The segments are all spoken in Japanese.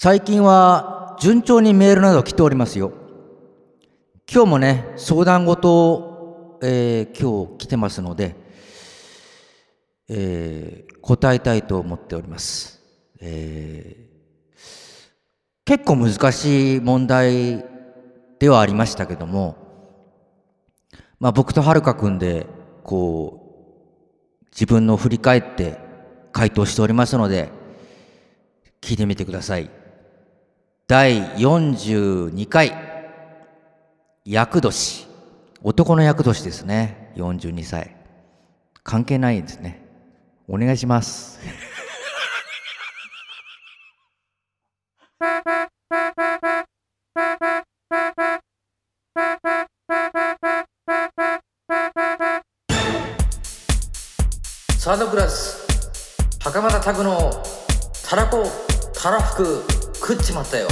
最近は順調にメールなど来ておりますよ。今日もね、相談事を、えー今日来てますので、えー答えたいと思っております。えー結構難しい問題ではありましたけども、まあ僕とはるかくんで、こう、自分の振り返って回答しておりますので、聞いてみてください。第42回、厄年。男の厄年ですね。42歳。関係ないですね。お願いします。サードクラス、袴田拓のたらこ、たらふく、食っちまったよ。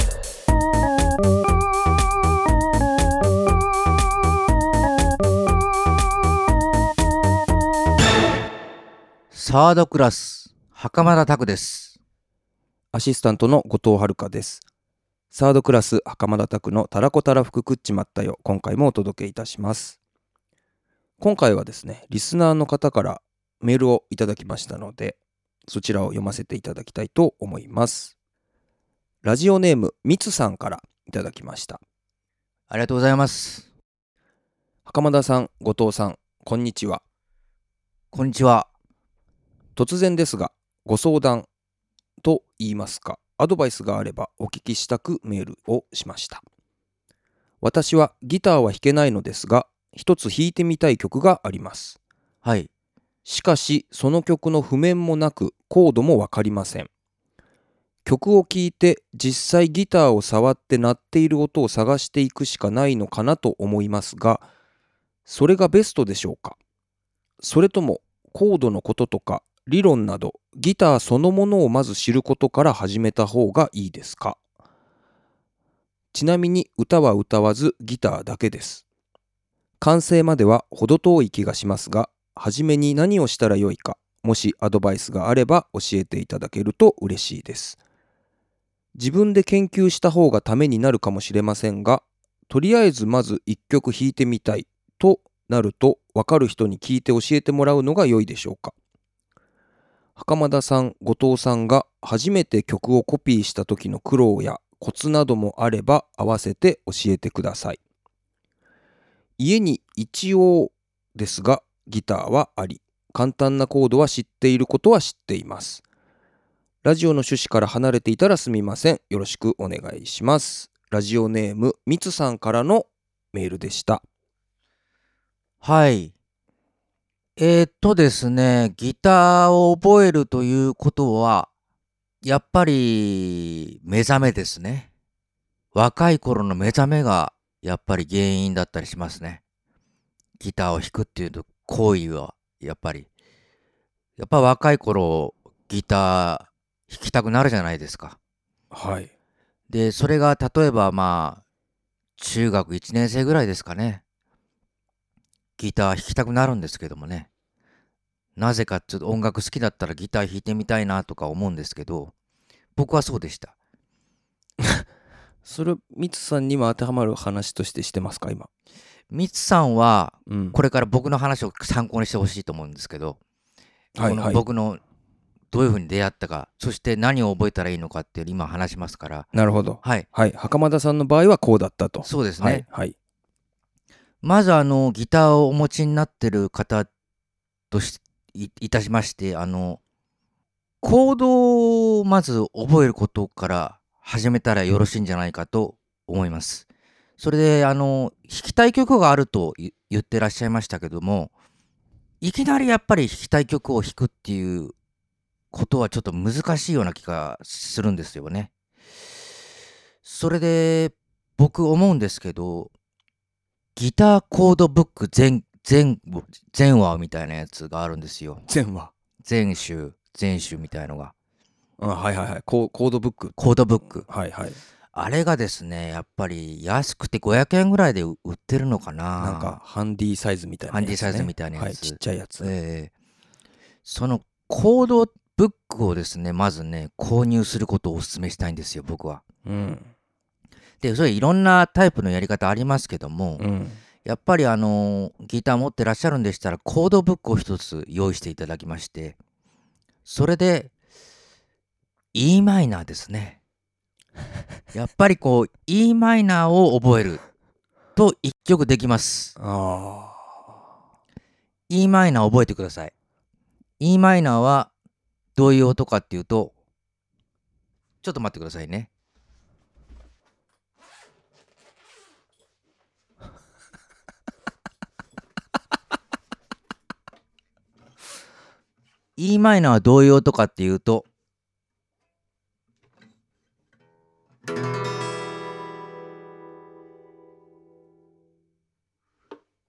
サードクラス、袴田拓です。アシスタントの後藤遥です。サードクラス袴田拓のたらこたらふく食っちまったよ。今回もお届けいたします。今回はですね、リスナーの方からメールをいただきましたので、そちらを読ませていただきたいと思います。ラジオネームみつさんからいただきました。ありがとうございます。袴田さん、後藤さん、こんにちは。こんにちは。突然ですが、ご相談と言いますか、アドバイスがあればお聞きしたくメールをしました。私はギターは弾けないのですが、一つ弾いてみたい曲があります。はい。しかし、その曲の譜面もなく、コードもわかりません。曲を聴いて実際ギターを触って鳴っている音を探していくしかないのかなと思いますが、それがベストでしょうか？それともコードのこととか理論などギターそのものをまず知ることから始めた方がいいですか？ちなみに歌は歌わずギターだけです。完成までは程遠い気がしますが、初めに何をしたらよいか、もしアドバイスがあれば教えていただけると嬉しいです。自分で研究した方がためになるかもしれませんが、とりあえずまず一曲弾いてみたいとなると、わかる人に聞いて教えてもらうのが良いでしょうか。袴田さん、後藤さんが初めて曲をコピーした時の苦労やコツなどもあれば合わせて教えてください。家に一応ですがギターはあり、簡単なコードは知っていることは知っています。ラジオの趣旨から離れていたらすみません。よろしくお願いします。ラジオネームみつさんからのメールでした。はい。えーっとですね、ギターを覚えるということは、やっぱり目覚めですね。若い頃の目覚めがやっぱり原因だったりしますね。ギターを弾くっていう行為はやっぱり。やっぱ若い頃ギター弾きたくなるじゃないですか。はい。で、それが例えばまあ、中学1年生ぐらいですかね。ギター弾きたくなるんですけどもね。なぜかちょっと音楽好きだったらギター弾いてみたいなとか思うんですけど、僕はそうでした。それ、みつさんにも当てはまる話としてしてますか、今？ミツさんは、うん。これから僕の話を参考にしてほしいと思うんですけど、このはいはい僕のどういうふうに出会ったか、そして何を覚えたらいいのかって今話しますから、なるほど。はい、はい。袴田さんの場合はこうだったと。そうですね。はい。はい。まずあのギターをお持ちになってる方としいいたしましてあのコードをまず覚えることから始めたらよろしいんじゃないかと思います。それであの弾きたい曲があるとい言ってらっしゃいましたけどもいきなりやっぱり弾きたい曲を弾くっていうことはちょっと難しいような気がするんですよね。それで僕思うんですけどギターコードブック全全全話みたいなやつがあるんですよ。全話？全集全集みたいのがあはいはいはい。コーコードブック？コードブックはいはい。あれがですねやっぱり安くて500円ぐらいで売売ってるのかななんかハンディサイズみたいなやつ、ね。ハンディサイズみたいなやつはい、ちっちゃいやつ。ええそのコードブックをですね、まずね、購入することをお勧めしたいんですよ、僕は。うんで、それいろんなタイプのやり方ありますけども、うんやっぱりあのギター持ってらっしゃるんでしたら、コードブックを一つ用意していただきまして、それで、e マイナーですね。やっぱりこう、e マイナーを覚えると一曲できます。あ e マイナー覚えてください。e マイナーはどういう音かっていうと、ちょっと待ってくださいね。e マイナーはどういう音かっていうと、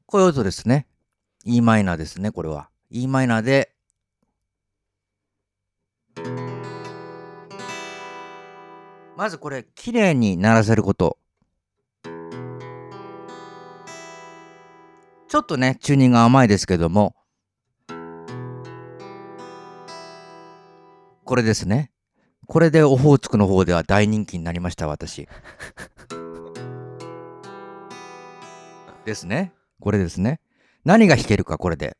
こういう音ですね。e マイナーですね、これは。e マイナーで、まずこれ、綺麗に鳴らせること。ちょっとね、チューニング甘いですけども、これですね。これでオホーツクの方では大人気になりました、私。ですね。これですね。何が弾けるか、これで。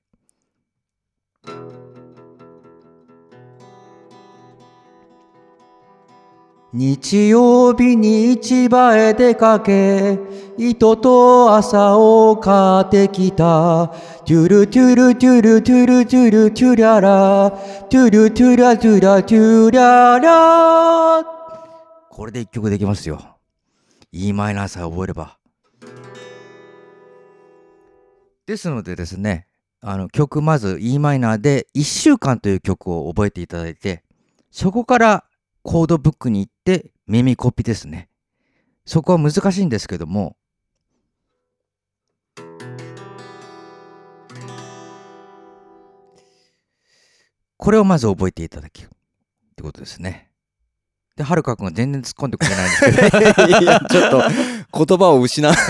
日曜日に市場へ出かけ、糸と麻を買ってきた。トゥルトゥルトゥルトゥルトゥルトゥララ。トゥルトゥラトゥラトゥララ。これで一曲できますよ。e マイナーさえ覚えれば。ですのでですね、あの曲まず e マイナーで1週間という曲を覚えていただいて、そこからコードブックに行って耳コピですね。そこは難しいんですけども、これをまず覚えていただけるってことですね。で、はるかくんが全然突っ込んでくれないんですけど、いやちょっと言葉を失う。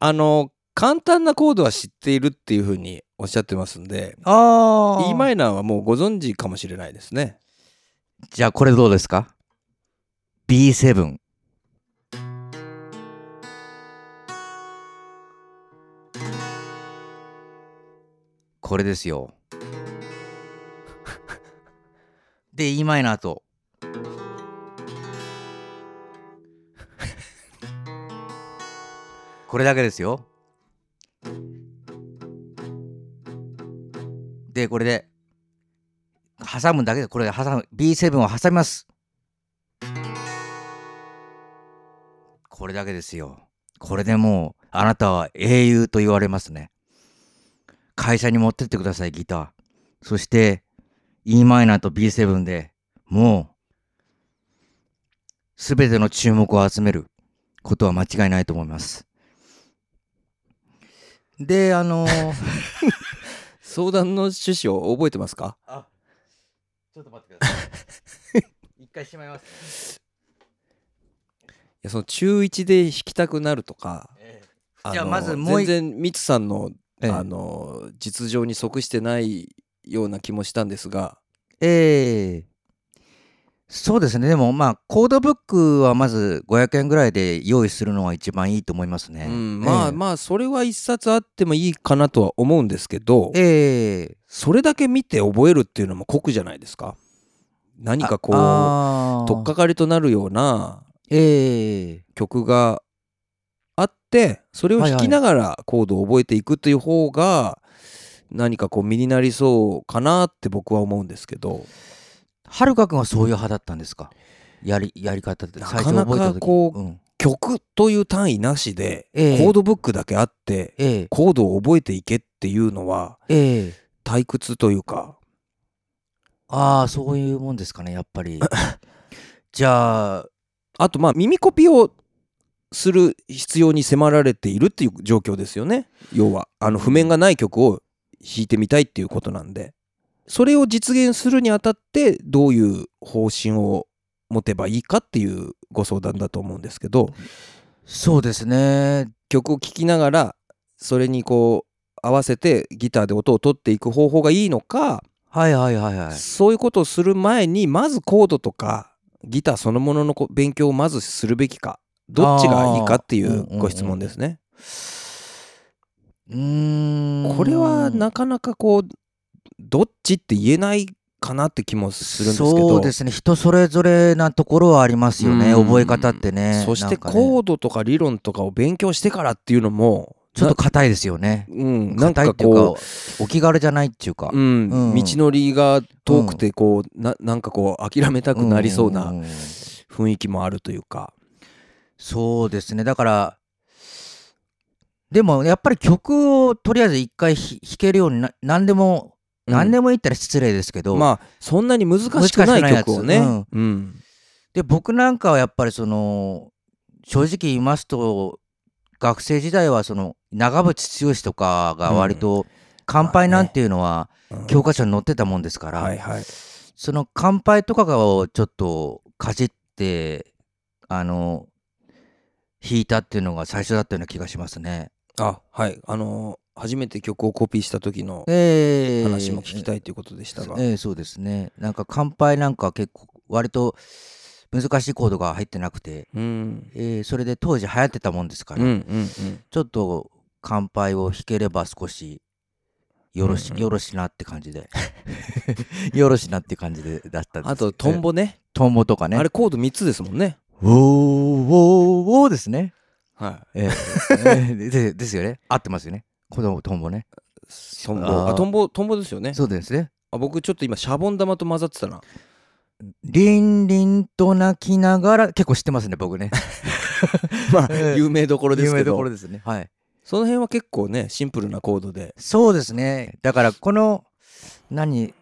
あの簡単なコードは知っているっていうふうにおっしゃってますんであ e マイナーはもうご存知かもしれないですねじゃあこれどうですか ?B7。これですよ。で、e マイナーと。これだけですよ。で、これで、挟むだけで、これで挟む、B7 を挟みます。これだけですよ。これでもう、あなたは英雄と言われますね。会社に持ってってください、ギター。そして、e マイナーと B7 でもう、すべての注目を集めることは間違いないと思います。で、あのー 相談の趣旨を覚えてますか？あ、ちょっと待ってください。一回しまいます、いやその中1で弾きたくなるとかじゃまずもうい全然ミツさんのええ。あの実情に即してないような気もしたんですが。ええそうですね。でもまあ、コードブックはまず500円ぐらいで用意するのは一番いいと思いますね。うん、まあええ。まあそれは一冊あってもいいかなとは思うんですけどええ。それだけ見て覚えるっていうのも酷じゃないですか？何かこうあ取っかかりとなるようなええ。曲があってそれを弾きながらコードを覚えていくという方が何かこう身になりそうかなって僕は思うんですけど。はるかくんはそういう派だったんですか？やりやり方って。な最かなか初覚えた時。こううん。曲という単位なしでええ。コードブックだけあってええ。コードを覚えていけっていうのはええ。退屈というか。ああそういうもんですかねやっぱり。じゃあ。あとまあ耳コピをする必要に迫られているっていう状況ですよね。要はあの譜面がない曲を弾いてみたいっていうことなんでそれを実現するにあたってどういう方針を持てばいいかっていうご相談だと思うんですけどそうですね曲を聴きながらそれにこう合わせてギターで音を取っていく方法がいいのかはいはいはいはい。そういうことをする前にまずコードとかギターそのもののこ勉強をまずするべきかどっちがいいかっていうんうんうんうご質問ですね。うーん。これはなかなかこうどっちって言えないかなって気もするんですけどそうですね。人それぞれなところはありますよね。うん覚え方ってね。そしてコードとか理論とかを勉強してからっていうのもちょっと硬いですよね。なうん、硬いっていうかこお気軽じゃないっていうかう、。うんうん道のりが遠くてこうななんかこう諦めたくなりそうなんん雰囲気もあるというか。そうですね。だから、でもやっぱり曲をとりあえず一回ひ弾けるようにな、何でも、うん何でもいいったら失礼ですけど、まあそんなに難しくない曲をね。で、僕なんかはやっぱりその、正直言いますと、学生時代はその、長渕剛とかが割と、乾杯なんていうのはうん。教科書に載ってたもんですから。その乾杯とかをちょっとかじって、あの、弾いたっていうのが最初だったような気がしますね。あはい。あのー初めて曲をコピーした時のええ。話も聞きたいということでしたが。ええそうですね。なんか乾杯なんか結構割と難しいコードが入ってなくて、うん。ええそれで当時流行ってたもんですから、うんうんうん。ちょっと乾杯を弾ければ少しよろし、うんうん。よろしなって感じで。よろしなって感じでだったんですあとトンボね。トンボとかね。あれコード3つですもんね。ウォーウォーウォーですね。はええええでですよね。合ってますよね子供トンボねい。トンボあーあトンボトンボですよね。そうですねあ僕ちょっと今シャボン玉と混ざってたな。リンリンと泣きながら結構知ってますね僕ね まあええ有名どころです有けど名どころ。ですねはいその辺は結構ねシンプルなコードで。そうですねだからこの何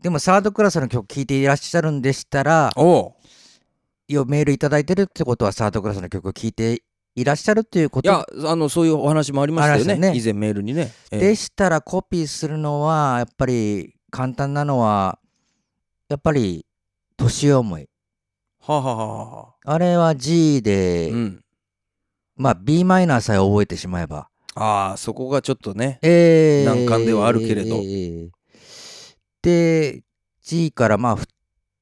でもサードクラスの曲聴いていらっしゃるんでしたらおお。いやメールいただいてるってことはサードクラスの曲を聴いていらっしゃるっていうこと？いやあのそういうお話もありましたよね。ね。以前メールにね。ええ。でしたらコピーするのはやっぱり簡単なのはやっぱり年思い。はあ、はあはあはあ、あれは G で、うん。まあ b マイナーさえ覚えてしまえば。ああそこがちょっとね。えー。難関ではあるけれど。えーで G からまあふ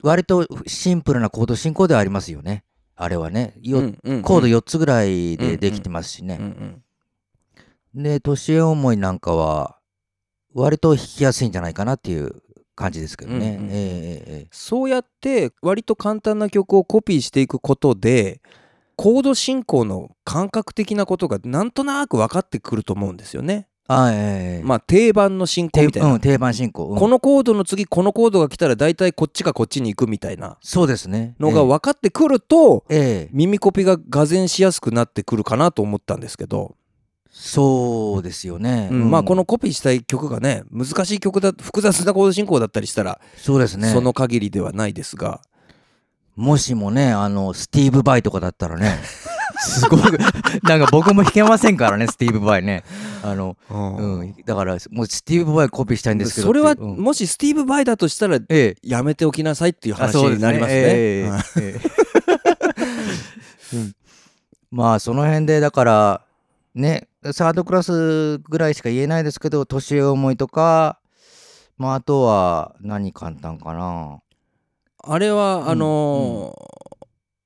割とシンプルなコード進行ではありますよねあれはねようんうんうん。コード4つぐらいでできてますしね、うんうんで年思いなんかは割と弾きやすいんじゃないかなっていう感じですけどね、うんうんえーえーえーそうやって割と簡単な曲をコピーしていくことでコード進行の感覚的なことがなんとなく分かってくると思うんですよね。あええまあ定番の進行定みたいな。うん、定番進行、うん。このコードの次このコードが来たら大体こっちかこっちに行くみたいな。そうですね。のが分かってくると、ええ。ええ耳コピががぜしやすくなってくるかなと思ったんですけど、そうですよね、うん。まあこののコピーしたい曲がね難しい曲だ複雑なコード進行だったりしたら、そうですね。その限りではないですが。もしもねあのスティーブ・バイとかだったらねすごくなんか僕も弾けませんからねスティーブ・バイね。あの、うん、だからもうスティーブ・バイコピーしたいんですけどそれはもしスティーブ・バイだとしたらええ。やめておきなさいっていう話になりますね。まあその辺でだからねサードクラスぐらいしか言えないですけど年上思いとかまああとは何簡単かな。あれはんあのー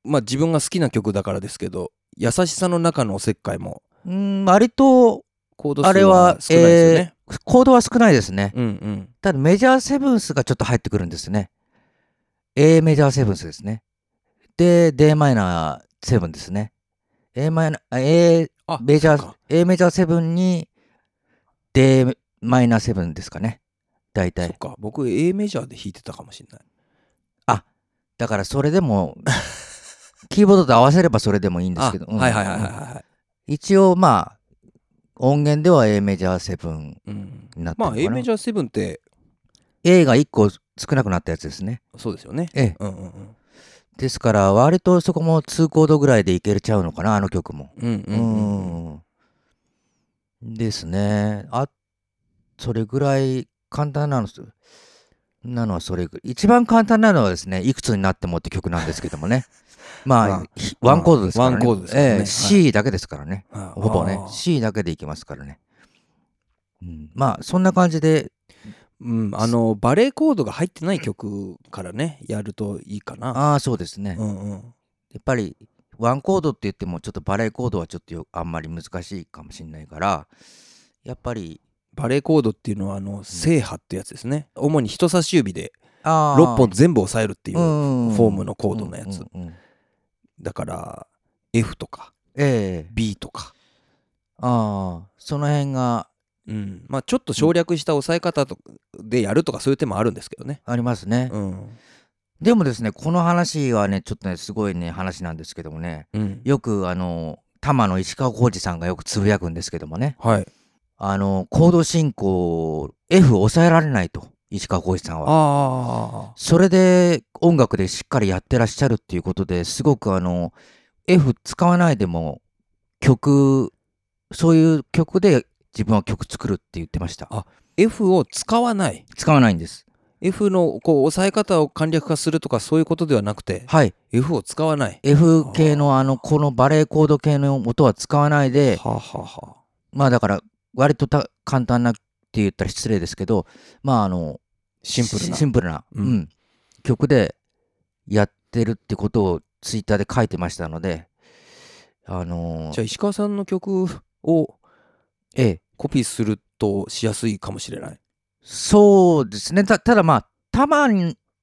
まあ自分が好きな曲だからですけど「優しさの中のおせっかい」も。うん割とコード数あれはは少ないですよね。コードは少ないですね。うんうん。ただメジャーセブンスがちょっと入ってくるんですね。A メジャーセブンスですね。で d マイナーセブンですね。A マイナー A あメジャーそっか。A メジャーセブンに D マイナーセブンですかね。大そっ体か。僕 A メジャーで弾いてたかもしれない。だからそれでも キーボードと合わせればそれでもいいんですあけど、うんはいはいはいはいはい。一応まあ音源では A メジャーセブンうんにな。ってまあ A メジャー7って A が1個少なくなったやつですね。そうですよね。ええ。うんうんうん。ですから割とそこも2コードぐらいでいけちゃうのかなあの曲も。うんううんうん。ん。ですね。あそれぐらい簡単なのす。なのはそれぐ一番簡単なのはですねいくつになってもって曲なんですけどもねまあ、ワンコードですからね。ワンコードですね。ええ。はい。C だけですからね。あほぼね。C だけでいきますからね。うん、まあ、そんな感じで、うん、あのバレエコードが入ってない曲からねやるといいかな。ああそうですね、うんうん、やっぱりワンコードって言ってもちょっとバレエコードはちょっとよあんまり難しいかもしれないからやっぱりバレエコードっていうのはあの正波ってやつですね。主に人差し指であ6本全部押さえるっていうフフォームのコードのやつ。うんうんうんだから F とかええ。B とか、ああその辺がうん、まあちょっと省略した押さえ方とでやるとかそういう手もあるんですけどね。ありますね、うん。でもですねこの話はねちょっとねすごいね話なんですけどもね。うん、よくあの多摩の石川浩二さんがよくつぶやくんですけどもね。はい。あのコード進行 F 抑えられないと石川浩二さんは。それで音楽でしっかりやってらっしゃるっていうことですごくあの F 使わないでも曲そういう曲で自分は曲作るって言ってました。あ F を使わない。使わないんです。F のこう押さえ方を簡略化するとかそういうことではなくてはい。F を使わない。F 系のあのこのバレエコード系の音は使わないではあ、はまあだから割とた簡単なって言ったら失礼ですけどまああのシンプルな。シンプルな、ううん。ん。曲でやってるってことをツイッターで書いてましたのであのーじゃあ石川さんの曲をええ。コピーするとしやすいかもしれない。そうですね。たただまあ多摩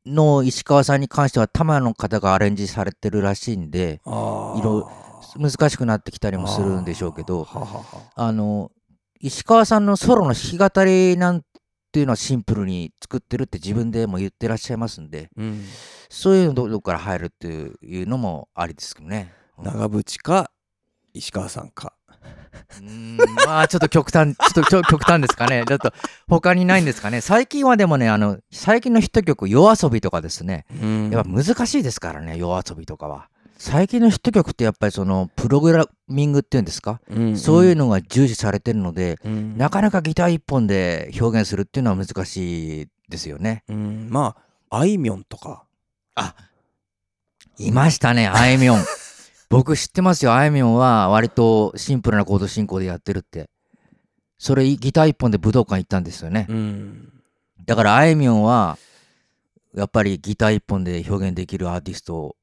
の石川さんに関しては多摩の方がアレンジされてるらしいんであいろ難しくなってきたりもするんでしょうけどはあはあは。あの石川さんのソロの弾き語りなんていうのはシンプルに作ってるって自分でも言ってらっしゃいますんでうん、そういうのどどこから入るっていうのもありですけどね。うん長渕か石川さんか。うーんまあちょっと極端、ちょっと極端ですかね。ちょっと他にないんですかね。最近はでもね、あの、最近のヒット曲、夜遊びとかですね。うんやっぱ難しいですからね、夜遊びとかは。最近のヒット曲ってやっぱりそのプログラミングっていうんですか、うんそういうのが重視されてるので、うんなかなかギター一本で表現するっていうのは難しいですよね。うんまああいみょんとか。いましたね、あいみょん。僕知ってますよ、あいみょんは割とシンプルなコード進行でやってるって。それギター一本で武道館行ったんですよね。うんだからあいみょんはやっぱりギター一本で表現できるアーティスト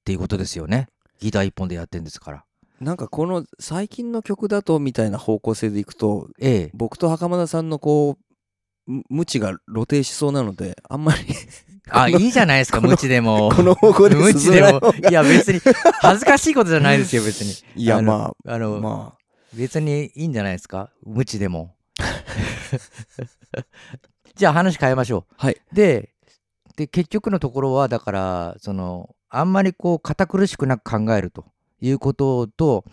っていうことですよね。ギター一本でやってんですから。なんかこの最近の曲だとみたいな方向性でいくとええ。僕と袴田さんのこうむ無知が露呈しそうなのであんまり あ、いいじゃないですか、無知でも。この方向で無知でもいや、別に恥ずかしいことじゃないですよ、別に。いやまああの、ま別にいいんじゃないですか、無知でも。じゃあ話変えましょう。はいで、で結局のところは、だから、その、あんまりこう、堅苦しくなく考えるということと、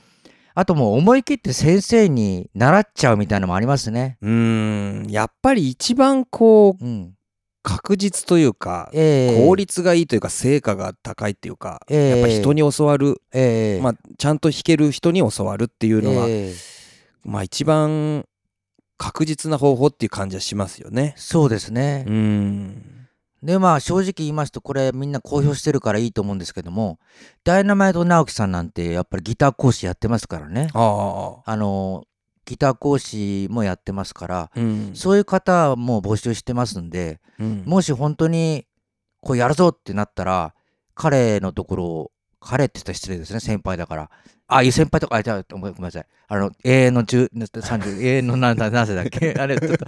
あともう思い切って先生に習っちゃうみたいなのもありますね。あうーんやっぱり一番こううん。確実というかええ効率がいいというか成果が高いっていうかええやっぱ人に教わるええまあちゃんと弾ける人に教わるっていうのはええまあ一番確実な方法っていう感じはしますよね。そうですねう。ん。でまあ正直言いますとこれみんな公表してるからいいと思うんですけどもダイナマイト直樹さんなんてやっぱりギター講師やってますからね。あのギター講師もやってますからうん。そういう方も募集してますんでうん。もし本当にこうやるぞってなったら彼のところを彼って言ったら失礼ですね先輩だからあいい先輩とかあじゃあごめんごめんなさいあの永遠の10 30永遠の何何歳だっけ？あれちょっと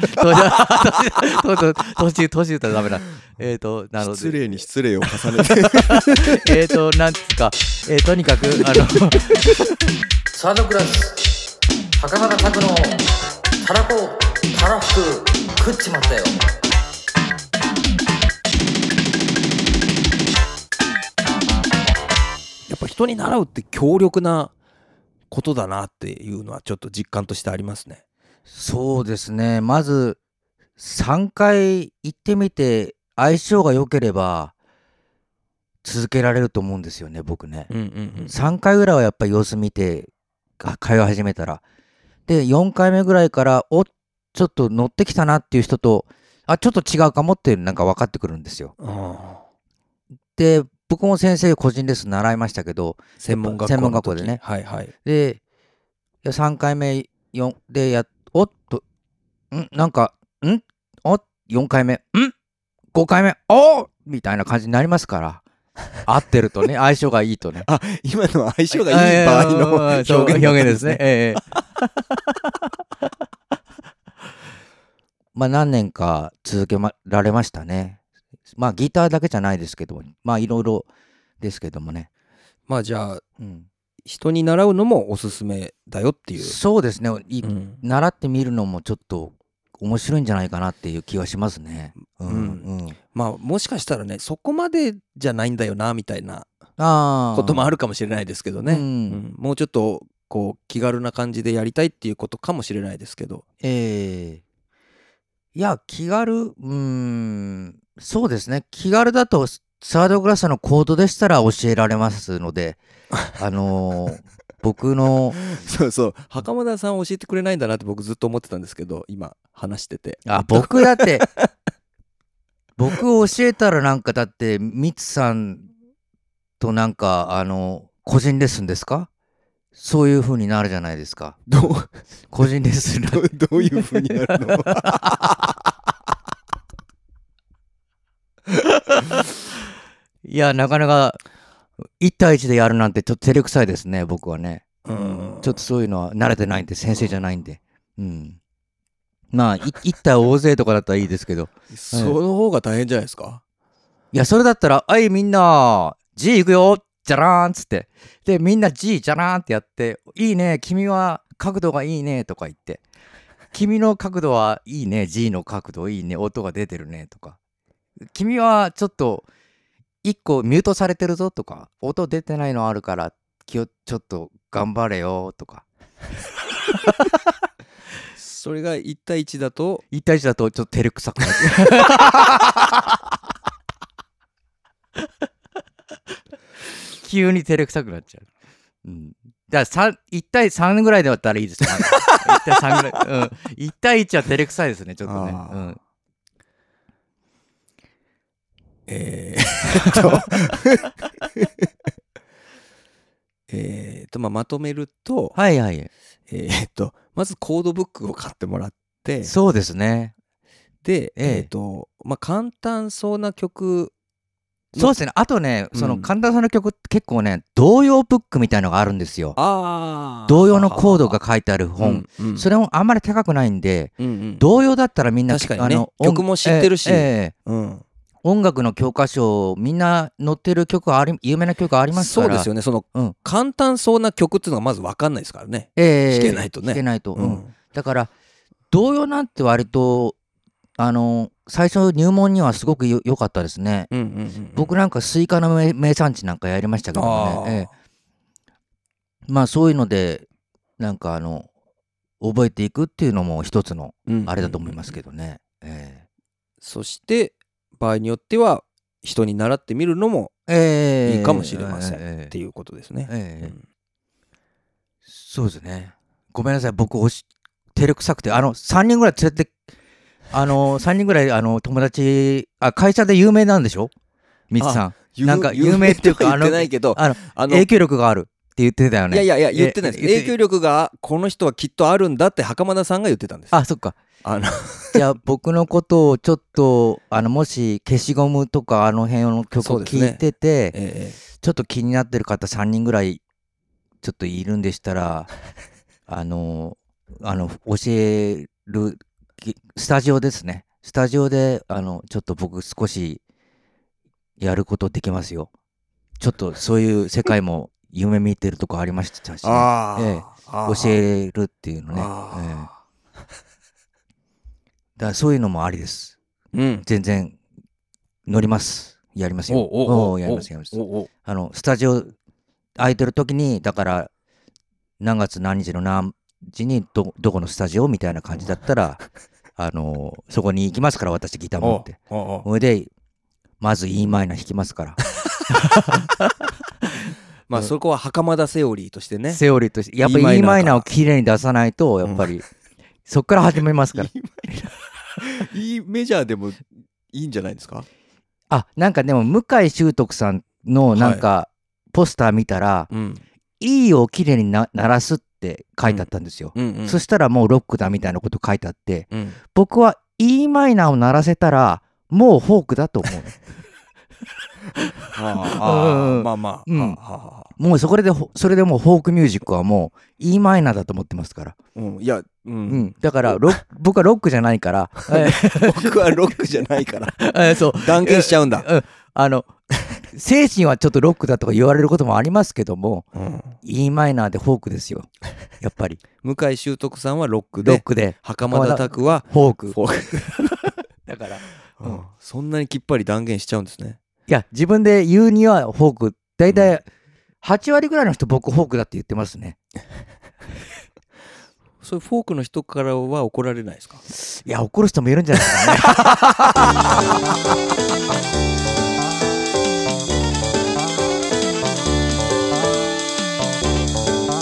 年年年年言ったらダメだえっ、ー、となので礼に失礼を重ねて。えーと、なんつうか、えーとにかく、あの、サードクラス、袴田拓のたらこ、たらふく、食っちまったよ。っぱ人に習うって強力なことだなっていうのはちょっと実感としてありますね。そうですね、まず、3回行ってみて、相性が良ければ、続けられると思うんですよね、僕ね。うんうん3回ぐらいはやっぱり様子見て、が通い始めたら。で、4回目ぐらいから、おちょっと乗ってきたなっていう人と、あ、ちょっと違うかもってなんか分かってくるんですよ。で、僕も先生個人レッスン習いましたけど、専門学校の時専門学校でねはいはい。で、いや3回目4でや、おっと、ん？なんか、ん？お4回目、ん ?5 回目、おーみたいな感じになりますから。合ってるとね、相性がいいとね。あ今のは相性がいい場合の表現表現ですね。。ええ まあ何年か続けまられましたね。まあギターだけじゃないですけど、まあいろいろですけどもね。まあじゃあうん、人に習うのもおすすめだよっていう。そうですね、いうん。習ってみるのもちょっと面白いんじゃないかなっていう気はしますね。うんうん。うん。まあもしかしたらねそこまでじゃないんだよなみたいなああこともあるかもしれないですけどね、うん。うん。もうちょっとこう気軽な感じでやりたいっていうことかもしれないですけど。ええいや、気軽、うーん、そうですね。気軽だと、サードクラスのコードでしたら教えられますので、あのー僕の、そうそう。袴田さん教えてくれないんだなって僕ずっと思ってたんですけど今話してて。あ、僕だって、僕教えたらなんかだって、ミツさんとなんか、あの、個人レッスンですか？そういう風になるじゃないですか。どう？個人レッスンなどうどういう風になるの？いや、なかなか、1対1でやるなんてちょっと照れくさいですね、僕はね。うんちょっとそういうのは慣れてないんで、先生じゃないんで。うん。まあ、い 1対大勢とかだったらいいですけど。その方が大変じゃないですか？いや、それだったら、はい、みんな、G 行くよじゃらーんっつって。で、みんな G じゃらーんってやって、いいね、君は角度がいいねとか言って。君の角度はいいね、G の角度いいね、音が出てるねとか。君はちょっと、一個ミュートされてるぞとか、音出てないのあるから、気をちょっと頑張れよとか。それが1対1だと？1対1だとちょっと照れくさくなって。急に照れくさくなっちゃう。うん。だから1対3ぐらいだったらいいですよ。1対3ぐらい。うん。1対1は照れくさいですね、ちょっとね。えー、っとえーっと まあまとめると、はいはい。えーっとまずコードブックを買ってもらってそうですね。で、えええーっとまあ簡単そうな曲そうですね。あとね、うん。その神田さんの曲って結構ね、童謡ブックみたいのがあるんですよ。あ童謡のコードが書いてある本。うんうん。それもあんまり高くないんで、うんうん。童謡だったらみんな、確かにね。音曲も知ってるし。ええええ。うん。音楽の教科書みんな載ってる曲あり有名な曲ありますから。そうですよね。その、うん。簡単そうな曲っていうのがまず分かんないですからね、ええ弾けないとね。弾けないと、だから童謡なんて割とあの最初入門にはすごくよ良かったですね、うんうんうんうん。僕なんかスイカの名名産地なんかやりましたけどね、ええ。まあそういうのでなんかあの覚えていくっていうのも一つのうんあれだと思いますけどね、えそして場合によっては人に習ってみるのもええ。えいいかもしれませんええ。っていうことですね。ええ。うん。そうですね。ごめんなさい、僕、おし照れくさくて、あの、3人ぐらい連れて、あの、3人ぐらい、あの、友達、あ、会社で有名なんでしょ？みつさん。なんか有名っていうかあの、あの影響力があるって言ってたよね。いやいやいや言ってないです。え影響力がこの人はきっとあるんだって袴田さんが言ってたんです。あ、そっか。あの じゃあ、僕のことをちょっと、あの、もし、消しゴムとか、あの辺の曲を聴いてて、えちょっと気になってる方3人ぐらい、ちょっといるんでしたら、あの、あの、教える、きスタジオですね。スタジオで、あの、ちょっと僕少しやることできますよ。ちょっとそういう世界も夢見てるとこありましたし、えあーええ教えるっていうのね。ええだからそういうのもありです。うん。全然乗ります。やりますよ。おうおやります、やります。あの、スタジオ空いてる時に、だから、何月何日の何時にど、どこのスタジオみたいな感じだったら、あの、そこに行きますから、私ギター持って。それで、まず E マイナー弾きますから。まあそこは袴田セオリーとしてね。セオリーとして、やっぱ E マイナーか E マイナーをきれいに出さないと、やっぱり、そっから始めますから。いいメジャーでもいいんじゃないですか？あ、なんかでも、向井修徳さんの、なんか、ポスター見たら、うん。E をきれいにな鳴らすって書いてあったんですよ。うん。うん。そしたらもうロックだみたいなこと書いてあって、うん。僕は E マイナーを鳴らせたらもうフォークだと思う ああまあまあ、うん。もうそこでほそれでもうフォークミュージックはもう E マイナーだと思ってますから、うん、いや、う、うん。ん、だからロッ 僕はロックじゃないから、え僕はロックじゃないから。えそう。断言しちゃうんだ、うん。あの精神はちょっとロックだとか言われることもありますけどもうん、E マイナーでフォークですよ。やっぱり。向井修徳さんはロックでロックで。袴田拓はフォーク。フォーク、だからうん。そんなにきっぱり断言しちゃうんですね。いや自分で言うにはフォーク。大体8割ぐらいの人僕フォークだって言ってますね。それフォークの人からは怒られないですか？いや怒る人もいるんじゃないですかね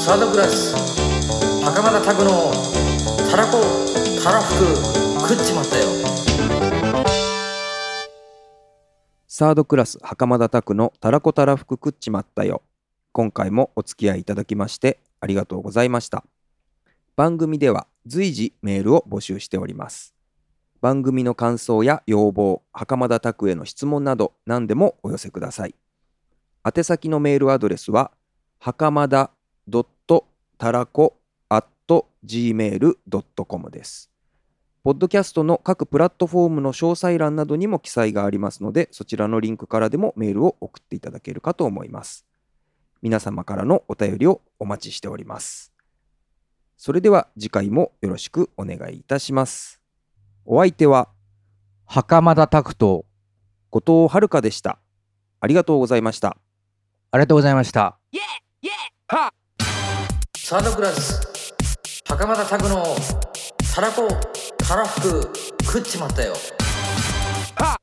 サードクラス袴田拓のたらこたらふく食っちまったよ。サードクラス袴田拓のたらこたらふく食っちまったよ。今回もお付き合いいただきましてありがとうございました。番組では随時メールを募集しております。番組の感想や要望袴田拓への質問など何でもお寄せください。宛先のメールアドレスは袴田たらこ gmail.com ですポッドキャストの各プラットフォームの詳細欄などにも記載がありますので、そちらのリンクからでもメールを送っていただけるかと思います。皆様からのお便りをお待ちしております。それでは次回もよろしくお願いいたします。お相手は袴田拓と後藤遥でした。ありがとうございました。ありがとうございましたサードクラス袴田拓のたらこたらふく食っちまったよ。は